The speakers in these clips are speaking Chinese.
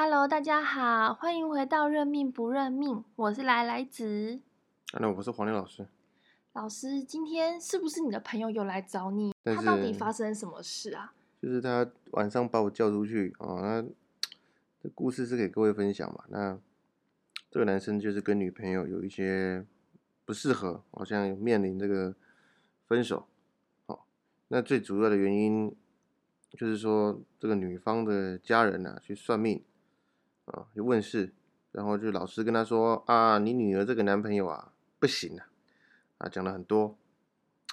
Hello，大家好，欢迎回到认命不认命，我是来来子啊，那我是黄丽老师。老师，今天是不是你的朋友有来找你？他到底发生什么事啊？就是他晚上把我叫出去哦，那这故事是给各位分享嘛。那这个男生就是跟女朋友有一些不适合，好像有面临这个分手。好，那最主要的原因就是说，这个女方的家人呢、去算命啊，就问事，然后就老师跟他说啊，你女儿这个男朋友啊不行啊，啊讲了很多，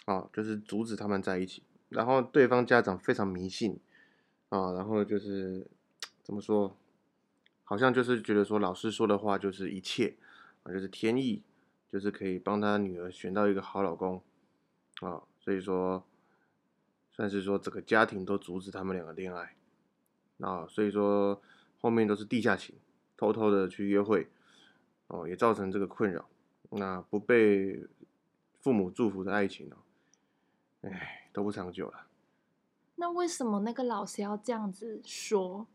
啊就是阻止他们在一起。然后对方家长非常迷信啊，然后就是 怎么说，好像就是觉得说老师说的话就是一切啊，就是天意，就是可以帮他女儿选到一个好老公啊，所以说算是说整个家庭都阻止他们两个恋爱啊，所以说后面都是地下情，偷偷的去约会哦，也造成这个困扰。那不被父母祝福的爱情哦，哎，都不长久了。那为什么那个老师要这样子说？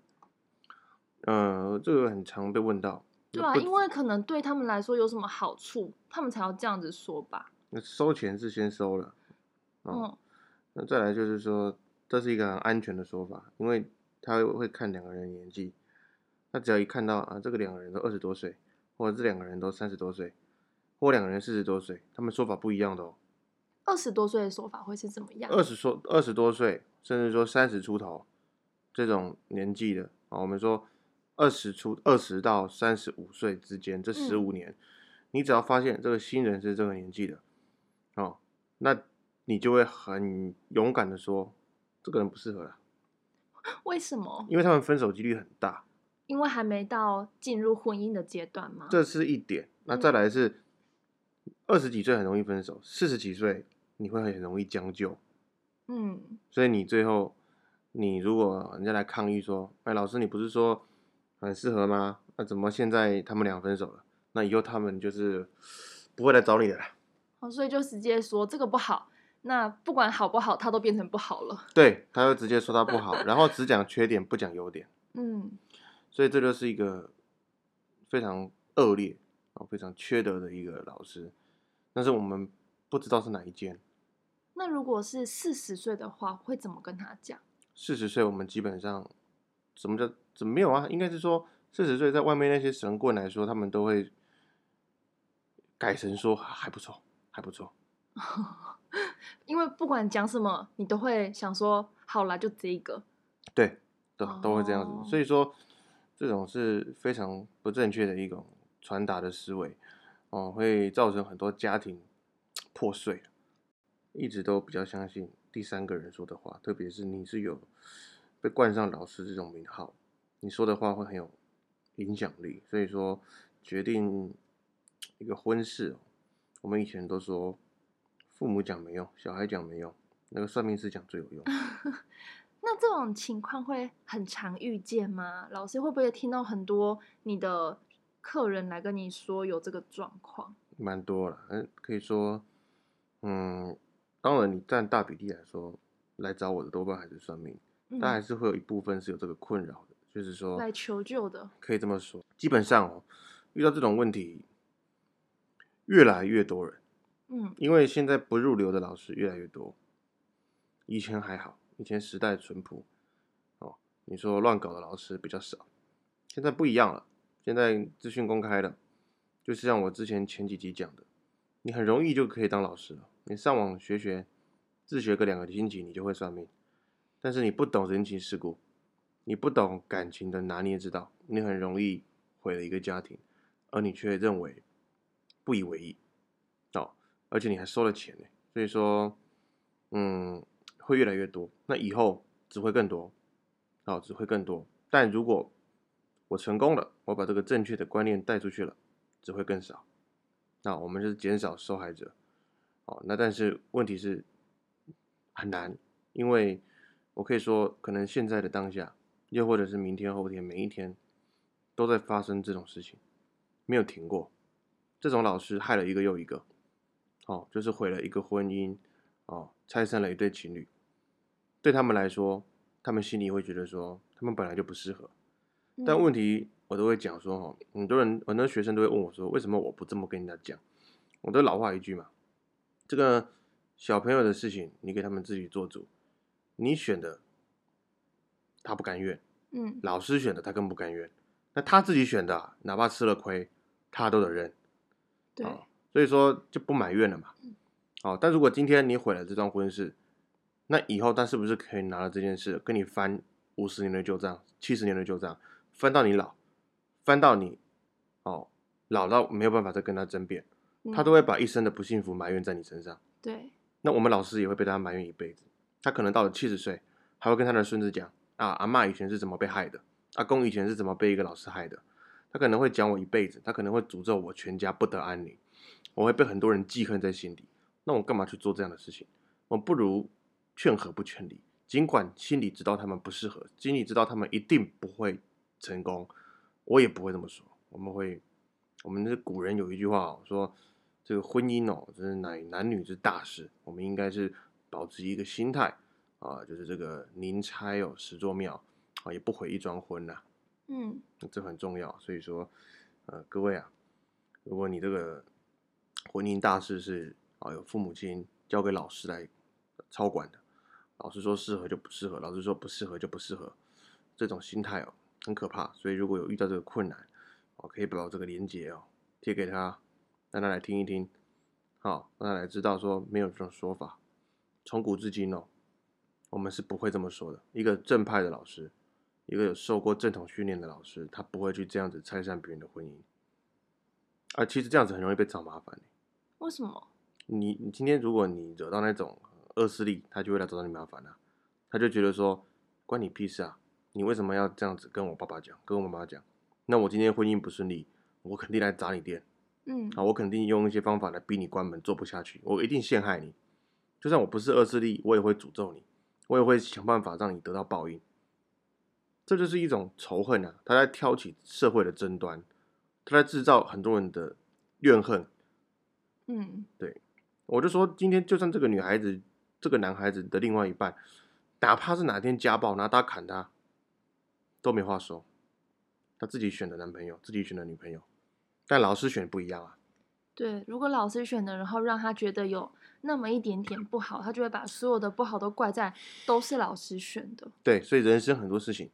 呃，这个很常被问到。对啊，因为可能对他们来说有什么好处，他们才要这样子说吧。那收钱是先收了，哦，嗯，那再来就是说，这是一个很安全的说法，因为他会看两个人的年纪，他只要一看到啊，这个两个人都二十多岁，或者这两个人都三十多岁，或两个人四十多岁，他们说法不一样的哦。二十多岁的说法会是怎么样？二十说二十多岁，甚至说三十出头这种年纪的啊，我们说二十出二十到三十五岁之间这十五年，你只要发现这个新人是这个年纪的，哦，那你就会很勇敢的说，这个人不适合了，为什么？因为他们分手几率很大，因为还没到进入婚姻的阶段嘛？这是一点。那再来是二十几岁很容易分手，四十几岁你会很容易将就。嗯，所以你最后，你如果人家来抗议说，哎，老师你不是说很适合吗？那怎么现在他们俩分手了？那以后他们就是不会来找你的啦。哦，所以就直接说这个不好，那不管好不好，他都变成不好了。对，他就直接说他不好，然后只讲缺点不讲优点，嗯，所以这就是一个非常恶劣啊、非常缺德的一个老师。但是我们不知道是哪一间。那如果是四十岁的话，会怎么跟他讲？四十岁，我们基本上什么叫怎么没有啊？应该是说四十岁在外面那些神棍来说，他们都会改成说还不错，还不错。因为不管讲什么，你都会想说，好啦，就这一个。对，都都会这样子。哦所以说，这种是非常不正确的一种传达的思维，哦，会造成很多家庭 破碎。一直都比较相信第三个人说的话，特别是你是有被冠上老师这种名号，你说的话会很有影响力。所以说，决定 一个婚事，我们以前都说父母讲没用，小孩讲没用，那个算命师讲最有用。那这种情况会很常遇见吗？老师会不会听到很多你的客人来跟你说有这个状况？蛮多了，嗯，可以说，嗯，当然你占大比例来说，来找我的多半还是算命，但还嗯，是会有一部分是有这个困扰的，就是说来求救的。可以这么说，基本上哦，遇到这种问题，越来越多人，嗯因为现在不入流的老师越来越多，以前还好，以前时代淳朴，哦，你说乱搞的老师比较少，现在不一样了，现在资讯公开了，就是像我之前前几集讲的，你很容易就可以当老师了，你上网学学，自学个两个星期，你就会算命，但是你不懂人情世故，你不懂感情的拿捏之道，你很容易毁了一个家庭，而你却认为不以为意，哦，而且你还收了钱呢，所以说，嗯，会越来越多，那以后只会更多，哦，只会更多。但如果我成功了，我把这个正确的观念带出去了，只会更少。那我们是减少受害者，哦，那但是问题是很难，因为我可以说，可能现在的当下，又或者是明天、后天，每一天都在发生这种事情，没有停过。这种老师害了一个又一个，哦，就是毁了一个婚姻，哦，拆散了一对情侣。对他们来说，他们心里会觉得说，他们本来就不适合。但嗯问题我都会讲说，哦，很多人很多学生都会问我说，为什么我不这么跟人家讲？我都老话一句嘛，这个小朋友的事情，你给他们自己做主，你选的他不甘愿，嗯老师选的他更不甘愿，那他自己选的啊，哪怕吃了亏，他都得认。对，哦所以说就不埋怨了嘛。哦、但如果今天你毁了这桩婚事，那以后他是不是可以拿了这件事跟你翻五十年的旧账、七十年的旧账，翻到你老，翻到你哦老到没有办法再跟他争辩，他嗯都会把一生的不幸福埋怨在你身上。对，那我们老师也会被他埋怨一辈子。他可能到了七十岁，还会跟他的孙子讲啊，阿嬷以前是怎么被害的，阿公以前是怎么被一个老师害的。他可能会讲我一辈子，他可能会诅咒我全家不得安宁，我会被很多人记恨在心底。那我干嘛去做这样的事情？我不如劝和不劝离。尽管心里知道他们不适合，心里知道他们一定不会成功，我也不会这么说。我们会，我们的古人有一句话哦，说这个婚姻哦，这是乃男女之大事，我们应该是保持一个心态啊，就是这个宁拆哦十座庙啊，也不毁一桩婚呐、嗯这很重要。所以说，呃，各位啊，如果你这个婚姻大事是啊有父母亲交给老师来操管的，老师说适合就不适合，老师说不适合就不适合，这种心态哦很可怕。所以如果有遇到这个困难，哦，可以把这个连接哦贴给他，让他来听一听，好、让他来知道说没有这种说法。从古至今哦，我们是不会这么说的。一个正派的老师，一个有受过正统训练的老师，他不会去这样子拆散别人的婚姻。啊，其实这样子很容易被找麻烦。为什么？你你今天如果你惹到那种恶势力，他就会来找到你麻烦了、他就觉得说关你屁事啊！你为什么要这样子跟我爸爸讲，跟我妈妈讲？那我今天婚姻不顺利，我肯定来砸你店嗯啊！我肯定用一些方法来逼你关门，做不下去，我一定陷害你。就算我不是恶势力，我也会诅咒你，我也会想办法让你得到报应。这就是一种仇恨啊！他在挑起社会的争端，他在制造很多人的怨恨，嗯对我就说，今天就算这个女孩子、这个男孩子的另外一半，哪怕是哪天家暴，拿刀砍他，都没话说。他自己选的男朋友，自己选的女朋友，但老师选不一样啊。对，如果老师选的，然后让他觉得有那么一点点不好，他就会把所有的不好都怪在都是老师选的，对，所以人生很多事情，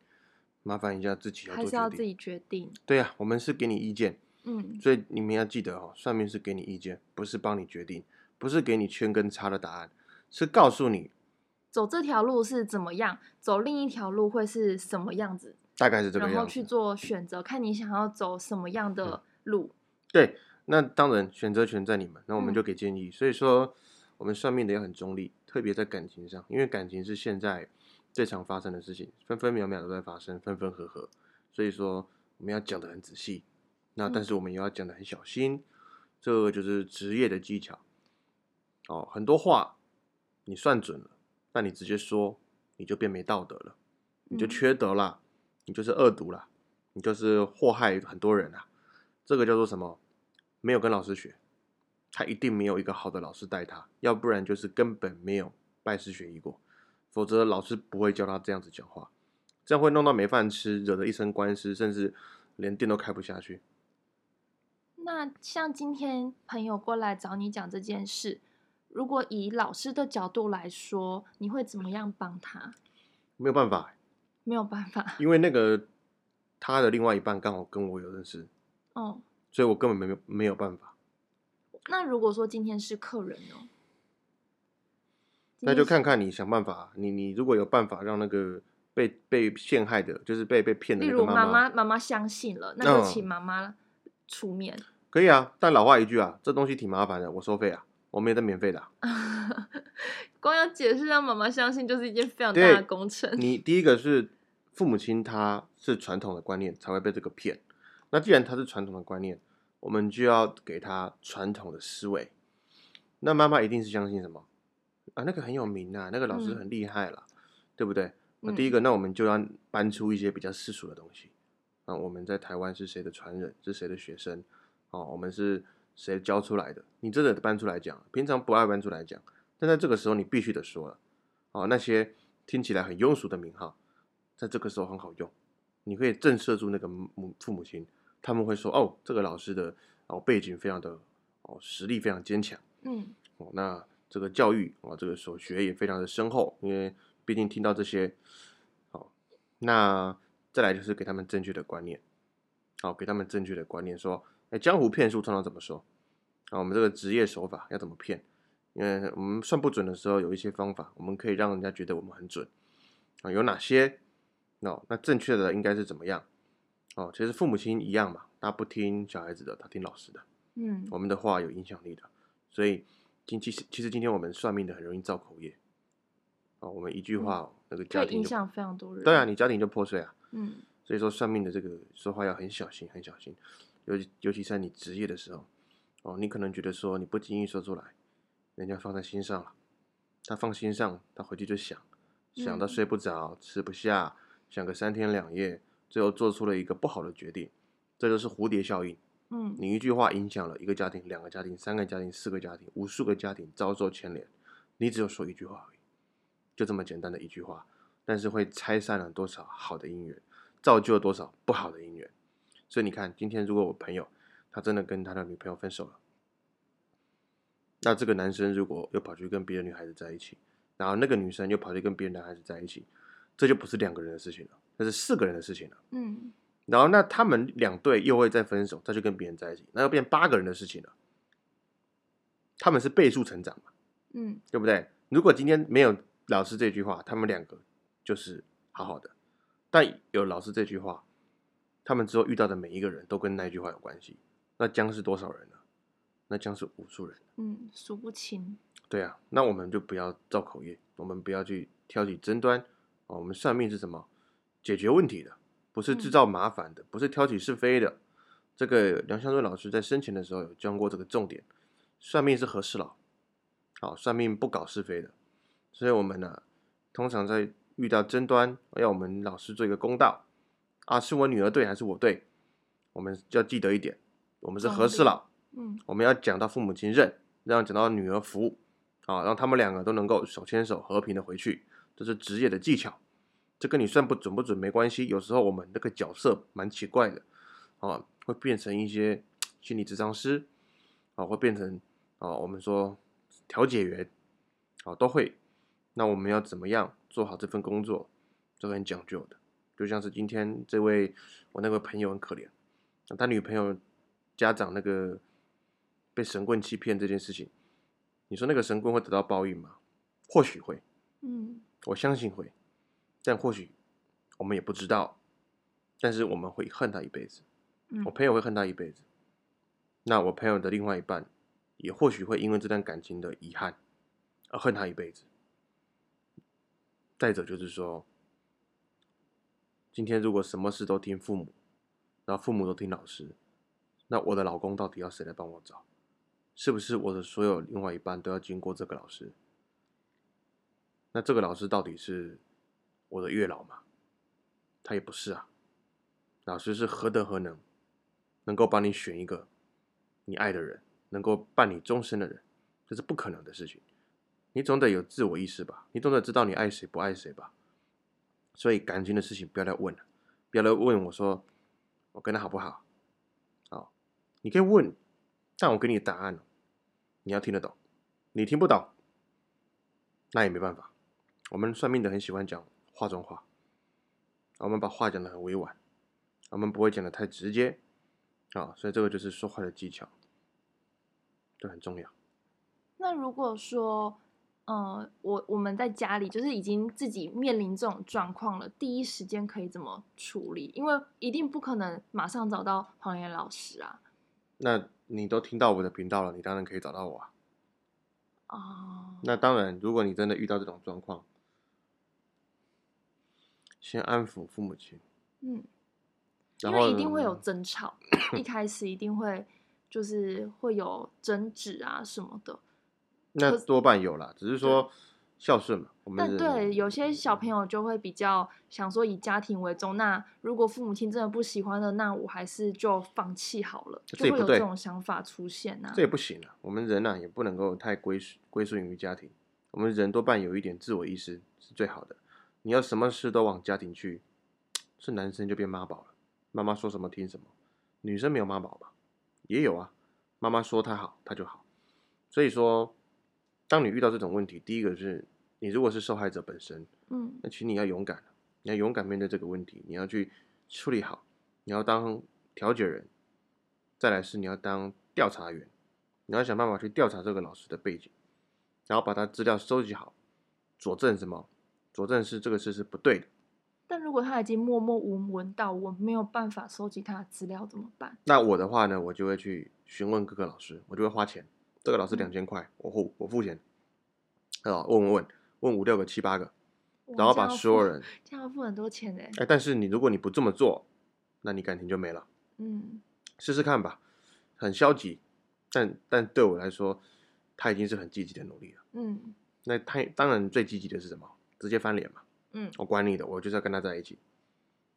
麻烦一下自己要还。是要自己决定。对呀、我们是给你意见，嗯所以你们要记得哦，算命是给你意见，不是帮你决定，不是给你圈跟叉的答案，是告诉你走这条路是怎么样，走另一条路会是什么样子，大概是这个样子然后。去做选择，看你想要走什么样的路。对，那当然选择权在你们，那我们嗯就给建议。所以说，我们算命的也很中立，特别在感情上，因为感情是现在最常发生的事情，分分秒秒都在发生，分分合合。所以说，我们要讲的很仔细，那但嗯是我们也要讲的很小心，这就是职业的技巧。哦，很多话你算准了，那你直接说，你就变没道德了，你就嗯缺德啦，你就是恶毒啦，你就是祸害很多人啊。这个叫做什么？没有跟老师学，他一定没有一个好的老师带他，要不然就是根本没有拜师学艺过，否则老师不会教他这样子讲话，这样会弄到没饭吃，惹得一身官司，甚至连店都开不下去。那像今天朋友过来找你讲这件事，如果以老师的角度来说，你会怎么样帮他？没有办法，没有办法，因为那个他的另外一半刚好跟我有认识，哦。所以我根本没有没有办法。那如果说今天是客人呢？那就看看你想办法，你你如果有办法让那个被被陷害的，就是被被骗的例如妈那个妈妈妈妈相信了，那就嗯请妈妈出面。可以啊，但老话一句啊，这东西挺麻烦的，我收费啊，我们也在免费的啊、光要解释让妈妈相信，就是一件非常大的工程。你第一个是父母亲他是传统的观念才会被这个骗，那既然他是传统的观念，我们就要给他传统的思维。那妈妈一定是相信什么啊？那个很有名啊，那个老师嗯很厉害啦，对不对？那第一嗯个，那我们就要搬出一些比较世俗的东西。啊，我们在台湾是谁的传人？是谁的学生？哦，我们是谁教出来的？你真的搬出来讲，平常不爱搬出来讲，但在这个时候你必须得说了。哦，那些听起来很庸俗的名号，在这个时候很好用。你可以震慑住那个母父母亲，他们会说哦，这个老师的哦背景非常的哦实力非常坚强，嗯哦，那这个教育啊，这个所学也非常的深厚，因为毕竟听到这些，好，那再来就是给他们正确的观念，好，给他们正确的观念，说，哎，江湖骗术通常怎么说？啊，我们这个职业手法要怎么骗？因为我们算不准的时候，有一些方法，我们可以让人家觉得我们很准，啊，有哪些？哦，那正确的应该是怎么样？哦，其实父母亲一样嘛，他不听小孩子的，他听老师的。嗯我们的话有影响力的，所以今其实其实今天我们算命的很容易造口业，啊，我们一句话、那个家庭就影响非常多人。对啊，，你家庭就破碎啊，嗯所以说算命的这个说话要很小心，很小心，尤其尤其在你职业的时候，哦，你可能觉得说你不经意说出来，人家放在心上了，他放心上，他回去就想，想到嗯睡不着、吃不下，想个三天两夜，最后做出了一个不好的决定，这就是蝴蝶效应。嗯你一句话影响了一个家庭、两个家庭、三个家庭、四个家庭、无数个家庭遭受牵连。你只有说一句话而已，就这么简单的一句话，但是会拆散了多少好的姻缘，造就了多少不好的姻缘。所以你看，今天如果我朋友他真的跟他的女朋友分手了，那这个男生如果又跑去跟别的女孩子在一起，然后那个女生又跑去跟别的男孩子在一起，这就不是两个人的事情了，那是四个人的事情了。嗯然后那他们两队又会再分手，再去跟别人在一起，那又变八个人的事情了。他们是倍数成长嘛，嗯对不对？如果今天没有老师这句话，他们两个就是好好的；但有老师这句话，他们之后遇到的每一个人都跟那句话有关系，那将是多少人呢？那将是无数人。嗯，数不清。对啊，那我们就不要造口业，我们不要去挑起争端。哦，我们算命是什么？解决问题的，不是制嗯造麻烦的，不是挑起是非的。这个梁香瑞老师在生前的时候有教过这个重点，算命是和事佬，好，算命不搞是非的。所以我们呢，通常在遇到争端，要我们老师做一个公道啊，是我女儿对还是我对？我们要记得一点，我们是和事中立佬，嗯我们要讲到父母亲认，让讲到女儿服，啊，让他们两个都能够手牵手和平的回去，这是职业的技巧。这跟你算不准不准没关系，有时候我们那个角色蛮奇怪的，啊，会变成一些心理咨商师，啊，会变成啊，我们说调解员，啊，都会。那我们要怎么样做好这份工作，这个很讲究的。就像是今天这位我那个朋友很可怜，他女朋友家长那个被神棍欺骗这件事情，你说那个神棍会得到报应吗？或许会，嗯我相信会，但或许我们也不知道，但是我们会恨他一辈子。嗯我朋友会恨他一辈子，那我朋友的另外一半也或许会因为这段感情的遗憾而恨他一辈子。再者就是说，今天如果什么事都听父母，然后父母都听老师，那我的老公到底要谁来帮我找？是不是我的所有另外一半都要经过这个老师？那这个老师到底是我的月老吗？他也不是啊。老师是何德何能，能够帮你选一个你爱的人，能够伴你终身的人，这是不可能的事情。你总得有自我意识吧，你总得知道你爱谁不爱谁吧。所以感情的事情不要来问了，不要来问我说我跟他好不好。好，你可以问，但我给你答案，你要听得懂。你听不懂，那也没办法。我们算命的很喜欢讲话中话，我们把话讲得很委婉，我们不会讲得太直接啊，所以这个就是说话的技巧，这很重要。那如果说，呃，我我们在家里就是已经自己面临这种状况了，第一时间可以怎么处理？因为一定不可能马上找到黄岩老师啊。那你都听到我的频道了，你当然可以找到我啊。哦，那当然，如果你真的遇到这种状况，先安抚父母亲，嗯，因为一定会有争吵，一开始一定会就是会有争执啊什么的。那多半有啦，只是说孝顺嘛。我们但对有些小朋友就会比较想说以家庭为重，那如果父母亲真的不喜欢的，那我还是就放弃好了，就会有这种想法出现啊这。也不行啊。我们人呐、也不能够太归属归顺于家庭。我们人多半有一点自我意识是最好的。你要什么事都往家庭去，是男生就变妈宝了，妈妈说什么听什么。女生没有妈宝吧？也有啊，妈妈说她好，她就好。所以说，当你遇到这种问题，第一个是你如果是受害者本身，嗯那其实你要勇敢，你要勇敢面对这个问题，你要去处理好，你要当调解人，再来是你要当调查员，你要想办法去调查这个老师的背景，然后把他资料收集好，佐证什么？佐证是这个事是不对的。但如果他已经默默无闻到我没有办法收集他的资料怎么办？那我的话呢，我就会去询问各个老师，我就会花钱，这个老师嗯两千块，我付我付钱，啊，问问问问五六个七八个，然后把所有人，这样要付很多钱哎。哎，但是你如果你不这么做，那你感情就没了。嗯试试看吧，很消极，但但对我来说，他已经是很积极的努力了。嗯那他当然最积极的是什么？直接翻脸嘛，嗯，我管你的，我就是要跟他在一起。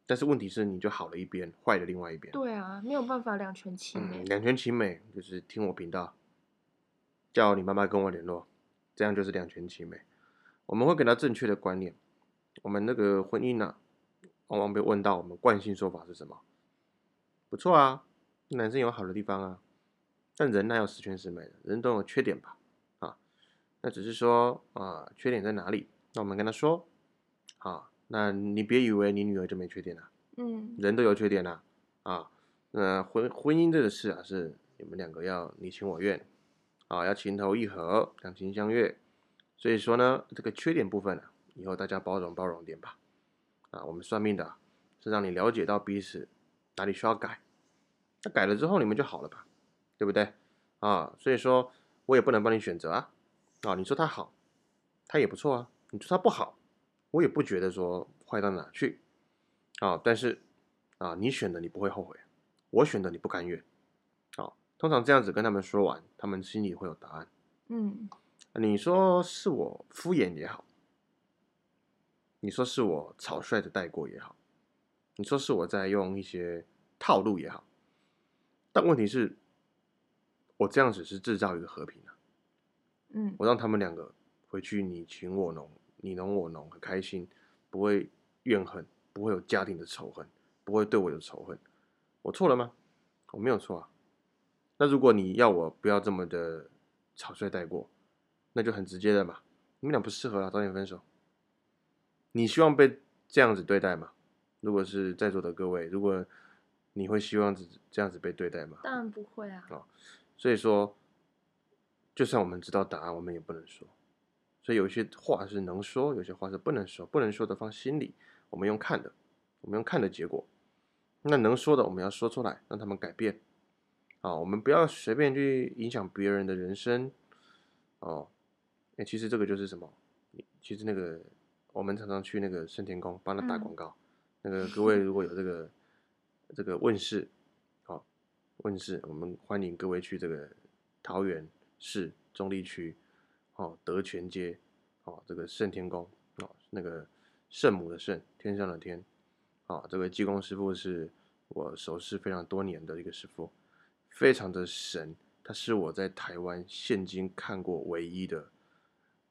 但是问题是，你就好了一边，坏了另外一边。对啊，没有办法两全其美嗯，。两全其美就是听我频道，叫你妈妈跟我联络，这样就是两全其美。我们会给他正确的观念。我们那个婚姻呢、往往被问到我们惯性说法是什么？不错啊，男生有好的地方啊，但人哪有十全十美的？人都有缺点吧？啊，那只是说啊，缺点在哪里？那我们跟他说，啊，那你别以为你女儿就没缺点啊，嗯人都有缺点了、啊，那婚婚姻这个事啊，是你们两个要你情我愿，啊，要情投意合，两情相悦。所以说呢，这个缺点部分啊，以后大家包容包容点吧。啊，我们算命的是让你了解到彼此哪里需要改，那改了之后你们就好了吧，对不对？啊，所以说我也不能帮你选择啊。啊，你说他好，他也不错啊；你说他不好，我也不觉得说坏到哪去。啊，但是啊，你选的你不会后悔，我选的你不甘愿。啊，通常这样子跟他们说完，他们心里会有答案。嗯你说是我敷衍也好，你说是我草率的带过也好，你说是我在用一些套路也好，但问题是，我这样子是制造一个和平啊，嗯我让他们两个回去你情我浓，你侬我侬，很开心，不会怨恨，不会有家庭的仇恨，不会对我有仇恨。我错了吗？我没有错啊。那如果你要我不要这么的草率带过，那就很直接的嘛，你们俩不适合啊，早点分手。你希望被这样子对待吗？如果是在座的各位，如果你会希望这这样子被对待吗？当然不会啊。所以说，就算我们知道答案，我们也不能说。所以有些话是能说，有些话是不能说，不能说的放心里，我们用看的，我们用看的结果。那能说的，我们要说出来，让他们改变。啊，我们不要随便去影响别人的人生。哦，哎，其实这个就是什么？其实那个我们常常去那个圣天宫帮他打嗯广告。那个各位如果有这个这个问世，好、问世，我们欢迎各位去这个桃园市中立区，哦，德全街，哦，这个圣天宫，哦，那个圣母的圣，天上的天，啊、这个济公师傅是我熟识非常多年的一个师傅，非常的神，他是我在台湾现今看过唯一的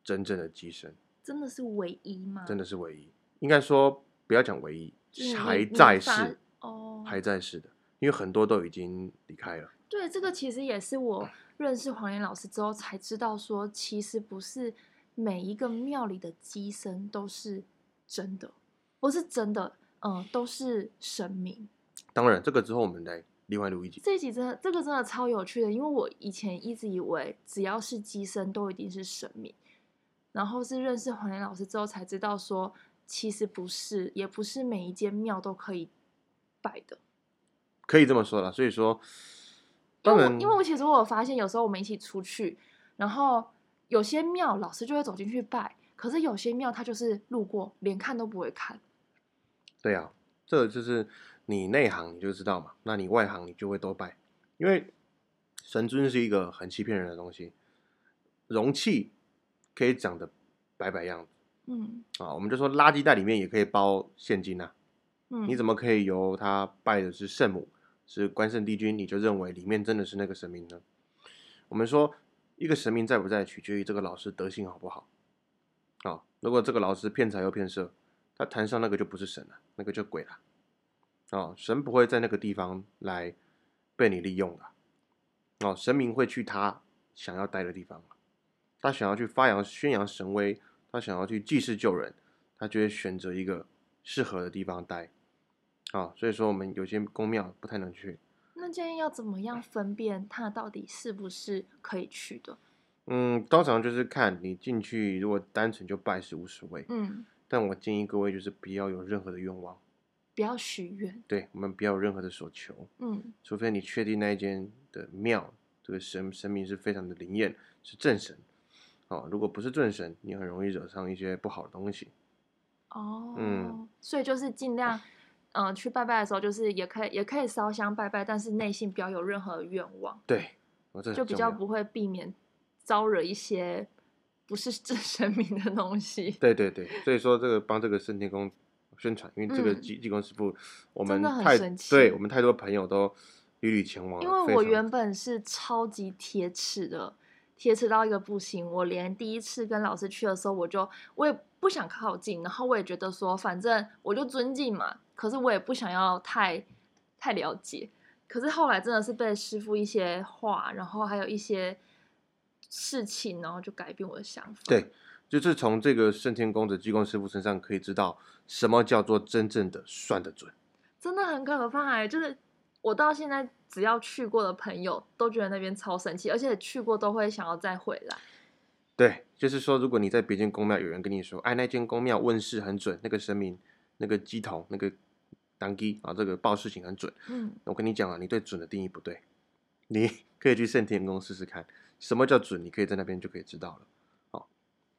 真正的机身，真的是唯一吗？真的是唯一，应该说不要讲唯一就是你，还在世，哦，还在世的，因为很多都已经离开了。对，这个其实也是我 认识黄岩老师之后才知道，说其实不是每一个庙里的机身都是真的，不是真的，嗯，都是神明。当然，这个之后我们来另外录一集。这一集真的，这个真的超有趣的，因为我以前一直以为只要是机身都一定是神明，然后是认识黄岩老师之后才知道说，其实不是，也不是每一间庙都可以拜的。可以这么说啦。所以说，因为我当然，因为我其实我有发现，有时候我们一起出去，然后有些庙老师就会走进去拜，可是有些庙他就是路过，连看都不会看。对啊，这就是你内行你就知道嘛，那你外行你就会都拜，因为神尊是一个很欺骗人的东西，容器可以长得白白样子嗯啊，我们就说垃圾袋里面也可以包现金啊，嗯，你怎么可以由他拜的是圣母，是关圣帝君，你就认为里面真的是那个神明呢？我们说一个神明在不在，取决于这个老师德行好不好啊。如果这个老师骗财又骗色，他坛上那个就不是神了，那个就鬼了哦，神不会在那个地方来被你利用的。哦，神明会去他想要待的地方，他想要去发扬宣扬神威，他想要去济世救人，他就会选择一个适合的地方待。哦、所以说我们有些宫庙不太能去。那建议要怎么样分辨它到底是不是可以去的？嗯，通常就是看你进去，如果单纯就拜是无所谓。嗯，但我建议各位就是不要有任何的愿望，不要许愿。对我们不要有任何的所求，嗯除非你确定那一间的庙这个神神明是非常的灵验，是正神。哦，如果不是正神，你很容易惹上一些不好的东西。哦，嗯，所以就是尽量，嗯、去拜拜的时候，就是也可以也可以烧香拜拜，但是内心不要有任何的愿望，对，就比较不会避免招惹一些不是正 神明的东西。对对对，所以说这个帮这个圣天宫宣传，因为这个嗯济济公师傅，我们太对我们太多朋友都屡屡前往，因为我原本是超级铁齿的，铁齿到一个不行。我连第一次跟老师去的时候，我就我也不想靠近，然后我也觉得说，反正我就尊敬嘛，可是我也不想要太太了解。可是后来真的是被师傅一些话，然后还有一些事情，然后就改变我的想法。对，就是从这个圣天宫的济公师傅身上可以知道什么叫做真正的算得准。真的很可怕哎、就是我到现在只要去过的朋友都觉得那边超神奇，而且去过都会想要再回来。对，就是说，如果你在别间宫庙，有人跟你说，哎，那间宫庙问事很准，那个神明、那个鸡头、那个当鸡啊，这个报事情很准。嗯，我跟你讲啊，你对准的定义不对，你 可以去圣天宫试试看，什么叫准，你可以在那边就可以知道了。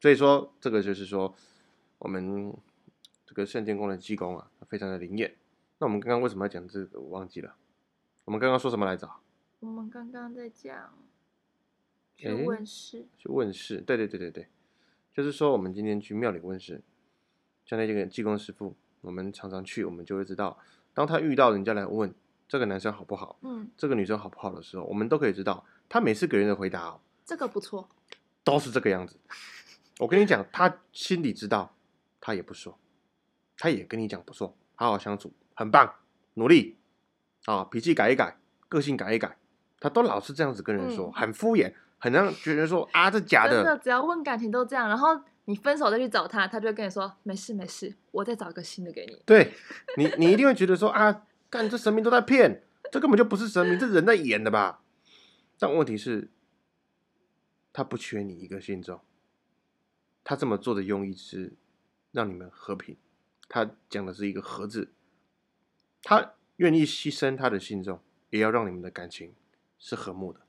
好，所以说这个就是说，我们这个圣天宫的济公啊，非常的灵验。那我们刚刚为什么要讲这个？我忘记了。我们刚刚说什么来着？我们刚刚在讲去诶问世。去问事，对对对对对，就是说我们今天去庙里问事，像那个济公师傅，我们常常去，我们就会知道，当他遇到人家来问这个男生好不好，嗯，这个女生好不好的时候，我们都可以知道，他每次给人的回答哦，这个不错。都是这个样子。我跟你讲，他心里知道，他也不说，他也跟你讲不错，好好相处，很棒，努力啊，脾气改一改，个性改一改，他都老是这样子跟人说，嗯很敷衍，很让觉得说啊，这假的真的，只要问感情都这样，然后你分手再去找他，他就会跟你说没事没事，我再找一个新的给你。对你，你一定会觉得说啊，干这神明都在骗，这根本就不是神明，这人在演的吧？但问题是，他不缺你一个信众，他这么做的用意是让你们和平，他讲的是一个和字，他愿意牺牲他的信众，也要让你们的感情是和睦的，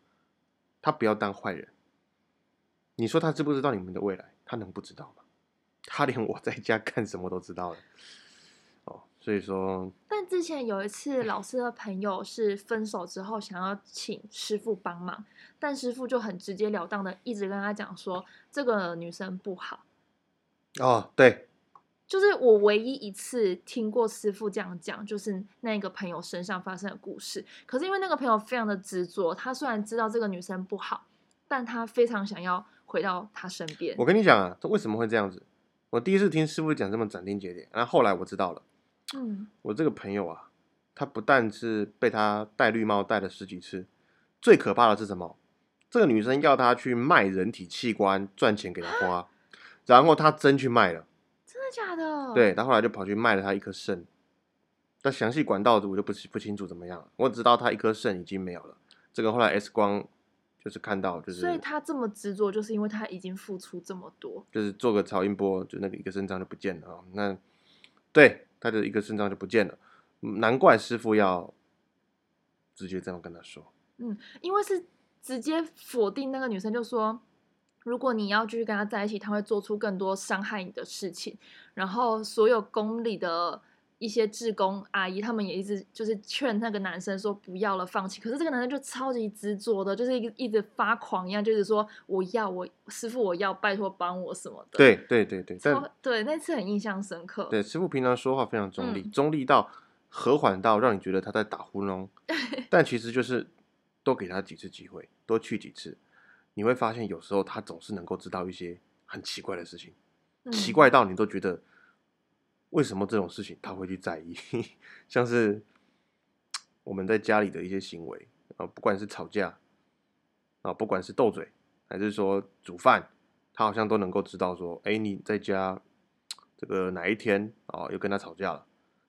他不要当坏人。你说他知不知道你们的未来？他能不知道吗？他连我在家干什么都知道了。哦，所以说，但之前有一次，老师的朋友是分手之后想要请师傅帮忙，但师傅就很直截了当的一直跟他讲说这个女生不好。哦，对，就是我唯一一次听过师傅这样讲，就是那个朋友身上发生的故事。可是因为那个朋友非常的执着，他虽然知道这个女生不好，但他非常想要回到她身边我。跟你讲啊，这为什么会这样子？我第一次听师傅讲这么斩钉截铁，然后后来我知道了，嗯，我这个朋友啊，他不但是被他戴绿帽戴了十几次，最可怕的是什么？这个女生要他去卖人体器官赚钱给他花，然后他真去卖了，真的假的？对，他后来就跑去卖了他一颗肾。但详细管道我就不不清楚怎么样，我只知道他一颗肾已经没有了。这个后来 X 光就是看到，就是所以他这么执着，就是因为他已经付出这么多。就是做个超音波，就那个一个肾脏就不见了啊、那对他的一个肾脏就不见了，难怪师傅要直接这样跟他说。嗯因为是直接否定那个女生，就说如果你要继续跟他在一起，他会做出更多伤害你的事情。然后所有宫里的一些志工阿姨，他们也一直就是劝那个男生说不要了，放弃。可是这个男生就超级执着的，就是一个一直发狂一样，就是说我要我师傅我要拜托帮我什么的。对对对对，对那次很印象深刻。对师傅平常说话非常中立，嗯中立到和缓到让你觉得他在打呼噜，但其实就是多给他几次机会，多去几次，你会发现有时候他总是能够知道一些很奇怪的事情。嗯奇怪到你都觉得为什么这种事情他会去在意？像是我们在家里的一些行为啊，不管是吵架啊，不管是斗嘴，还是说煮饭，他好像都能够知道说，哎，你在家这个哪一天啊又跟他吵架了，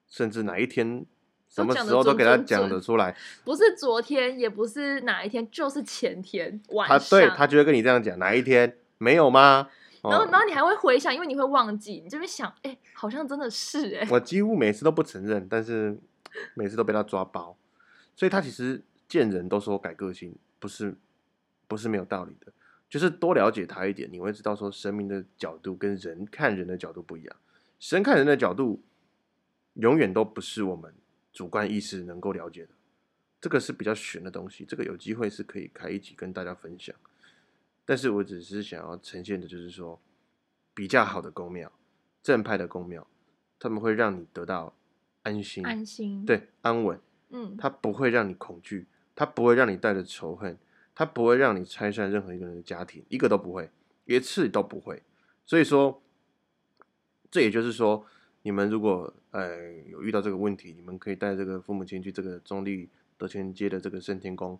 甚至哪一天什么时候都给他讲得出来，不是昨天，也不是哪一天，就是前天晚他上。对他就会跟你这样讲，哪一天没有吗？然后，哦。然后你还会回想，因为你会忘记，你就会想，哎、好像真的是哎、我几乎每次都不承认，但是每次都被他抓包，所以他其实见人都说改个性，不是不是没有道理的，就是多了解他一点，你会知道说神明的角度跟人看人的角度不一样，神看人的角度永远都不是我们主观意识能够了解的，这个是比较玄的东西，这个有机会是可以开一集跟大家分享，但是我只是想要呈现的就是说比较好的公庙，正派的公庙。他们会让你得到安心，安心。，对安稳，嗯，它不会让你恐惧，他不会让你带着仇恨，他不会让你拆散任何一个人的家庭，一个都不会，一次都不会。所以说，这也就是说，你们如果呃有遇到这个问题，你们可以带这个父母亲去这个中立德全街的这个圣天宫，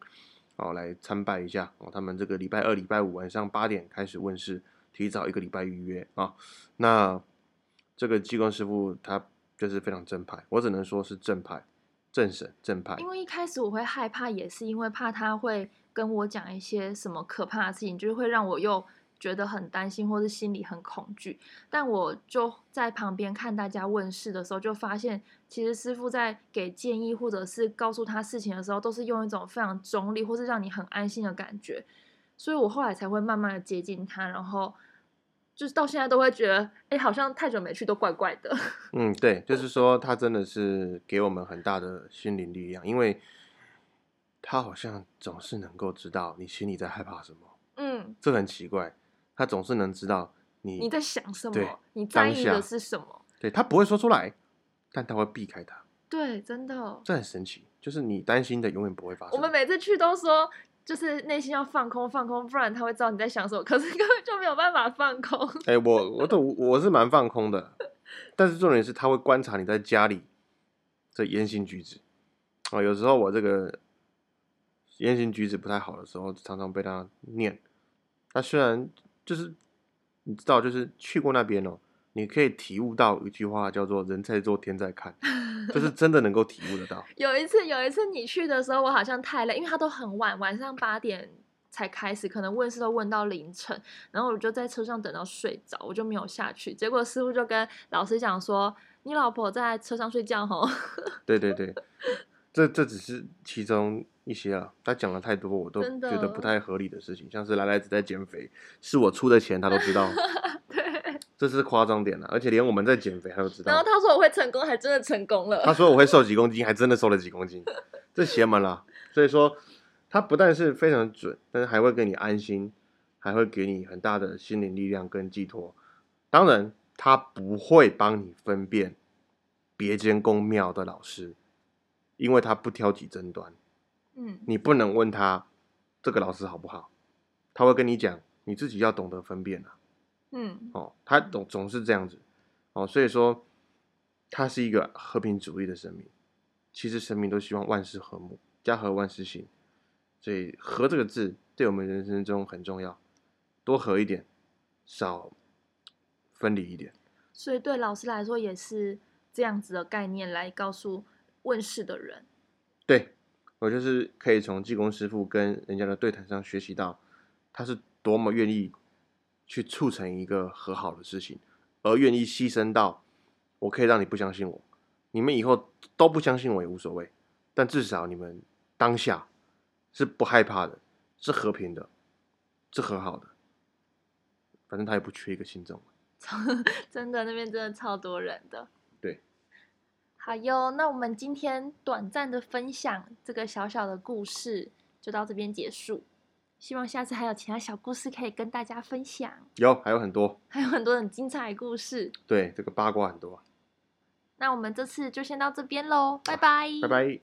哦来参拜一下哦。他们这个礼拜二、礼拜五晚上八点开始问世，提早一个礼拜预约啊、那这个济公师傅他就是非常正派，我只能说是正派、正神、正派。因为一开始我会害怕，也是因为怕他会跟我讲一些什么可怕的事情，就是会让我又觉得很担心，或是心里很恐惧。但我就在旁边看大家问事的时候，就发现其实师傅在给建议或者是告诉他事情的时候，都是用一种非常中立或是让你很安心的感觉。所以我后来才会慢慢的接近他，然后就是到现在都会觉得，哎，好像太久没去都怪怪的。嗯，对，就是说他真的是给我们很大的心灵力量，因为他好像总是能够知道你心里在害怕什么，嗯，这很奇怪，他总是能知道你你在想什对么？你在意当下的是什么？对他不会说出来，但他会避开他，对，真的。这很神奇，就是你担心的永远不会发生。我们每次去都说，就是内心要放空放空，不然他会知道你在想什么。可是根本就没有办法放空。哎、我我都我是蛮放空的，但是重点是他会观察你在家里这言行举止。哦，有时候我这个言行举止不太好的时候，常常被他念。他虽然就是你知道，就是去过那边哦，你可以体悟到一句话叫做“人在做，天在看”，就是真的能够体悟得到。有一次，有一次你去的时候，我好像太累，因为他都很晚，晚上八点才开始，可能问事都问到凌晨，然后我就在车上等到睡着，我就没有下去。结果师傅就跟老师讲说：“你老婆在车上睡觉吼。对对对，这这只是其中一些啊。他讲了太多，我都觉得不太合理的事情，像是来来子在减肥，是我出的钱他都知道，对，这是夸张点了。而且连我们在减肥他都知道。然后他说我会成功，还真的成功了。他说我会瘦几公斤，还真的瘦了几公斤，这邪门了。所以说，他不但是非常准，但是还会给你安心，还会给你很大的心灵力量跟寄托。当然，他不会帮你分辨别间公庙的老师，因为他不挑起争端。嗯，你不能问他这个老师好不好，他会跟你讲，你自己要懂得分辨啊。嗯，哦，他总总是这样子，哦，所以说他是一个和平主义的神明。其实神明都希望万事和睦，家和万事兴。所以“和”这个字对我们人生中很重要，多和一点，少分离一点。所以对老师来说也是这样子的概念来告诉问世的人。对我就是可以从济公师傅跟人家的对谈上学习到，他是多么愿意去促成一个和好的事情，而愿意牺牲到我可以让你不相信我，你们以后都不相信我也无所谓，但至少你们当下是不害怕的，是和平的，是和好的，反正他也不缺一个信众。真的，那边真的超多人的。对，好哟，那我们今天短暂的分享这个小小的故事就到这边结束。希望下次还有其他小故事可以跟大家分享，有还有很多，还有很多很精彩的故事。对这个八卦很多，那我们这次就先到这边喽，拜拜，拜拜。